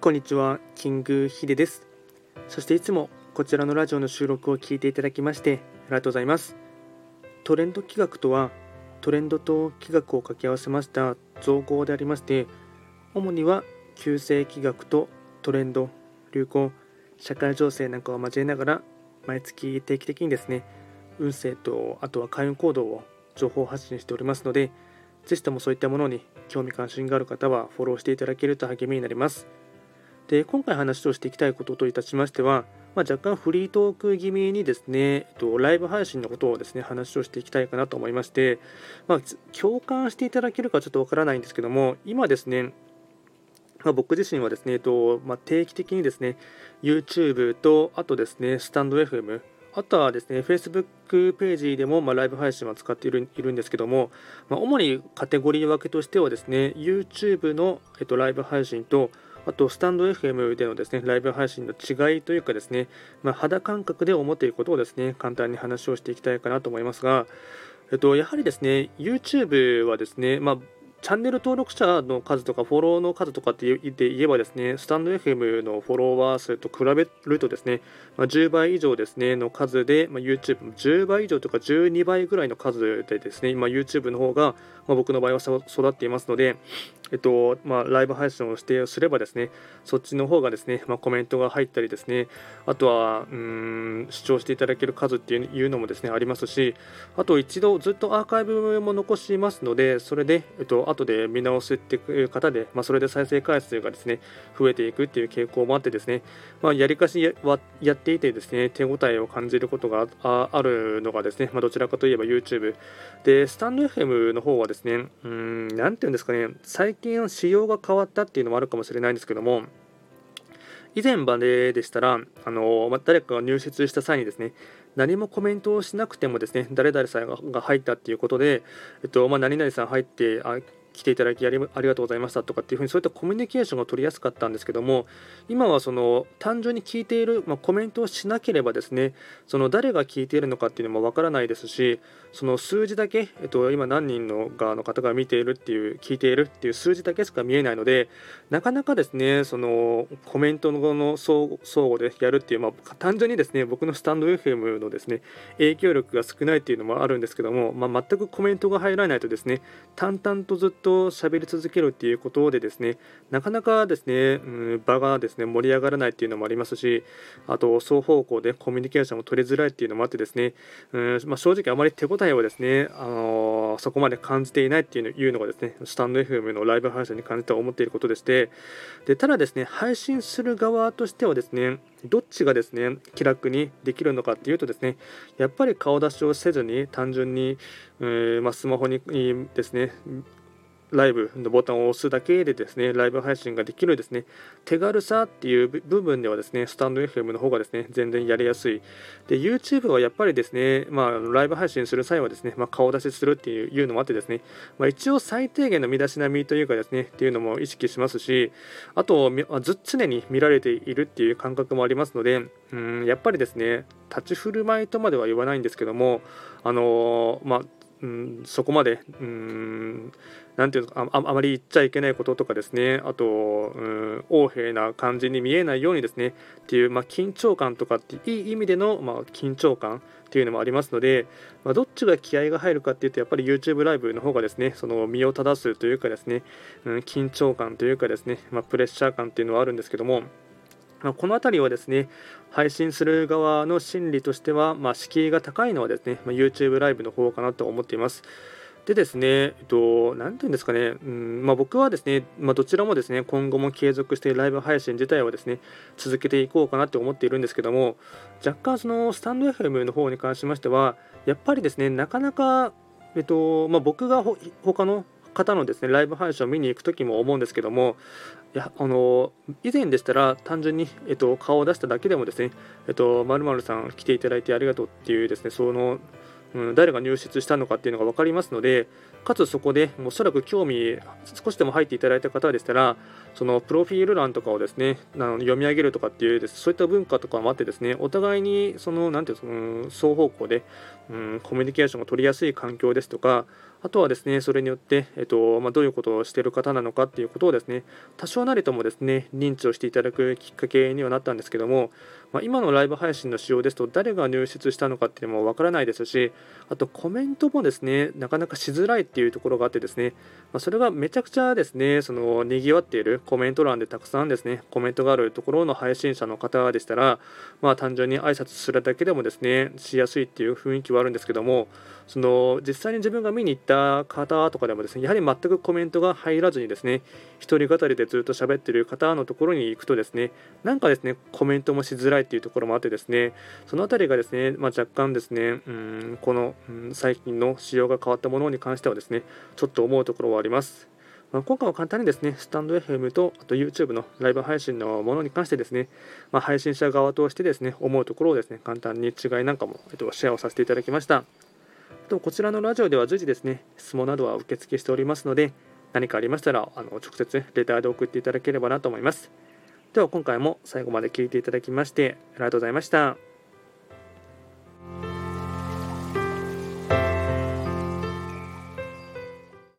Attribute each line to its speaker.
Speaker 1: こんにちは、キングヒデです。そしていつもこちらのラジオの収録を聞いていただきましてありがとうございます。トレンド企画とは、トレンドと企画を掛け合わせました造語でありまして、主には旧世企画とトレンド、流行、社会情勢なんかを交えながら、毎月定期的にですね、運勢とあとは開運行動を情報発信しておりますので、ぜひともそういったものに興味関心がある方はフォローしていただけると励みになります。で今回話をしていきたいことといたしましては、まあ、若干フリートーク気味にですね、えっと、ライブ配信のことをですね話をしていきたいかなと思いまして、まあ、共感していただけるかちょっとわからないんですけども今ですねまあ、僕自身はですね、えっとまあ、定期的にですね YouTube とあとですねスタンド FM あとはですね、Facebook ページでも、まあ、ライブ配信は使っているいるんですけども、まあ、主にカテゴリー分けとしてはですね、YouTube の、えっと、ライブ配信と、あと、スタンド FM でのですね、ライブ配信の違いというかですね、まあ、肌感覚で思っていることをですね、簡単に話をしていきたいかなと思いますが、えっと、やはりですね、YouTube はですね、まあチャンネル登録者の数とかフォローの数とかって言って言えばですね、スタンド FM のフォロワー数と比べるとですね、まあ、10倍以上ですね、の数で、まあ、YouTube も10倍以上とか12倍ぐらいの数でですね、今 YouTube の方が、まあ、僕の場合は育っていますので、えっとまあ、ライブ配信をしてすればですね、そっちの方がですね、まあ、コメントが入ったりですね、あとはうん視聴していただける数っていうのもですねありますし、あと一度ずっとアーカイブも残しますので、それで、えっと後で見直すっていう方で、まあ、それで再生回数がですね増えていくっていう傾向もあってですね、まあ、やりかしはやっていてですね手応えを感じることがあるのがですね、まあ、どちらかといえば YouTube で、スタンド FM の方はですね、うん、なんていうんですかね、最近仕様が変わったっていうのもあるかもしれないんですけども、以前まででしたら、あのま誰かが入室した際にですね、何もコメントをしなくてもですね、誰々さんが入ったっていうことで、えっとまあ、何々さん入ってあ、来ていただきありありがとうございましたとかっていうふうにそういったコミュニケーションが取りやすかったんですけども今はその単純に聞いている、まあ、コメントをしなければですねその誰が聞いているのかっていうのもわからないですしその数字だけ、えっと、今何人の側の方が見ているっていう聞いているっていう数字だけしか見えないのでなかなかですねそのコメントの相互でやるっていう、まあ、単純にですね僕のスタンド FM のですね影響力が少ないっていうのもあるんですけども、まあ、全くコメントが入らないとですね淡々とずっとと喋り続けるっていうことでですねなかなかですね、うん、場がですね盛り上がらないっていうのもありますしあと双方向でコミュニケーションを取りづらいっていうのもあってですね、うんまあ、正直あまり手応えをですね、あのー、そこまで感じていないっていうのがですねスタンド FM のライブ配信に感じて思っていることでしてでただですね配信する側としてはですねどっちがですね気楽にできるのかっていうとですねやっぱり顔出しをせずに単純に、えまあ、スマホにですねライブのボタンを押すだけでですね、ライブ配信ができるですね、手軽さっていう部分ではですね、スタンド FM の方がですね、全然やりやすい。で、YouTube はやっぱりですね、まあ、ライブ配信する際はですね、まあ、顔出しするっていうのもあってですね、まあ、一応最低限の身だしなみというかですね、っていうのも意識しますし、あと、ず常に見られているっていう感覚もありますので、うん、やっぱりですね、立ち振る舞いとまでは言わないんですけども、あのー、まあ、うん、そこまで、うん、なんていうのああまり言っちゃいけないこととかですね、あと、うん、横柄な感じに見えないようにですね、っていう、まあ、緊張感とかっていい意味での、まあ、緊張感っていうのもありますので、まあ、どっちが気合が入るかっていうと、やっぱり YouTube ライブの方がですね、その身を正すというかですね、うん、緊張感というかですね、ま、プレッシャー感っていうのはあるんですけども、この辺りはですね、配信する側の心理としては、まあ、敷居が高いのはですね、まあ、YouTube ライブの方かなと思っています。でですね、えっと、なんていうんですかね、うんまあ、僕はですね、まあ、どちらもですね、今後も継続してライブ配信自体はですね、続けていこうかなって思っているんですけども、若干そのスタンド FM の方に関しましては、やっぱりですね、なかなか、えっとまあ、僕がほ他の方のですねライブ配信を見に行く時も思うんですけどもいやあの以前でしたら単純に、えっと、顔を出しただけでもですね、えっと、〇〇さん来ていただいてありがとうっていうですねそのうん、誰が入室したのかっていうのが分かりますので、かつそこでおそらく興味少しでも入っていただいた方でしたら、そのプロフィール欄とかをですねあの読み上げるとかっていうですそういった文化とかもあってですねお互いにそのなんていうの双方向で、うん、コミュニケーションが取りやすい環境ですとかあとはですね、それによって、えっとまあ、どういうことをしている方なのかっていうことをですね、多少なりともですね、認知をしていただくきっかけにはなったんですけども、まあ、今のライブ配信の仕様ですと、誰が入室したのかっていうのもわからないですし、あとコメントもですね、なかなかしづらいっていうところがあってですね、まあ、それがめちゃくちゃですね、その賑わっているコメント欄でたくさんですね、コメントがあるところの配信者の方でしたら、まあ、単純に挨拶するだけでもですね、しやすいっていう雰囲気はあるんですけども、その実際に自分が見に行った方とかでもですねやはり全くコメントが入らずにですね一人語りでずっと喋ってる方のところに行くとですねなんかですねコメントもしづらいっていうところもあってですねその辺りがですね、まあ、若干ですねうんこの、うん、最近の仕様が変わったものに関してはですねちょっと思うところはあります。まあ、今回は簡単にですね、スタンド FM とあと YouTube のライブ配信のものに関してですね、まあ、配信者側としてですね、思うところをですね、簡単に違いなんかも、えっと、シェアをさせていただきました。とこちらのラジオでは随時ですね、質問などは受付しておりますので、何かありましたら、あの直接レターで送っていただければなと思います。では今回も最後まで聴いていただきましてありがとうございました。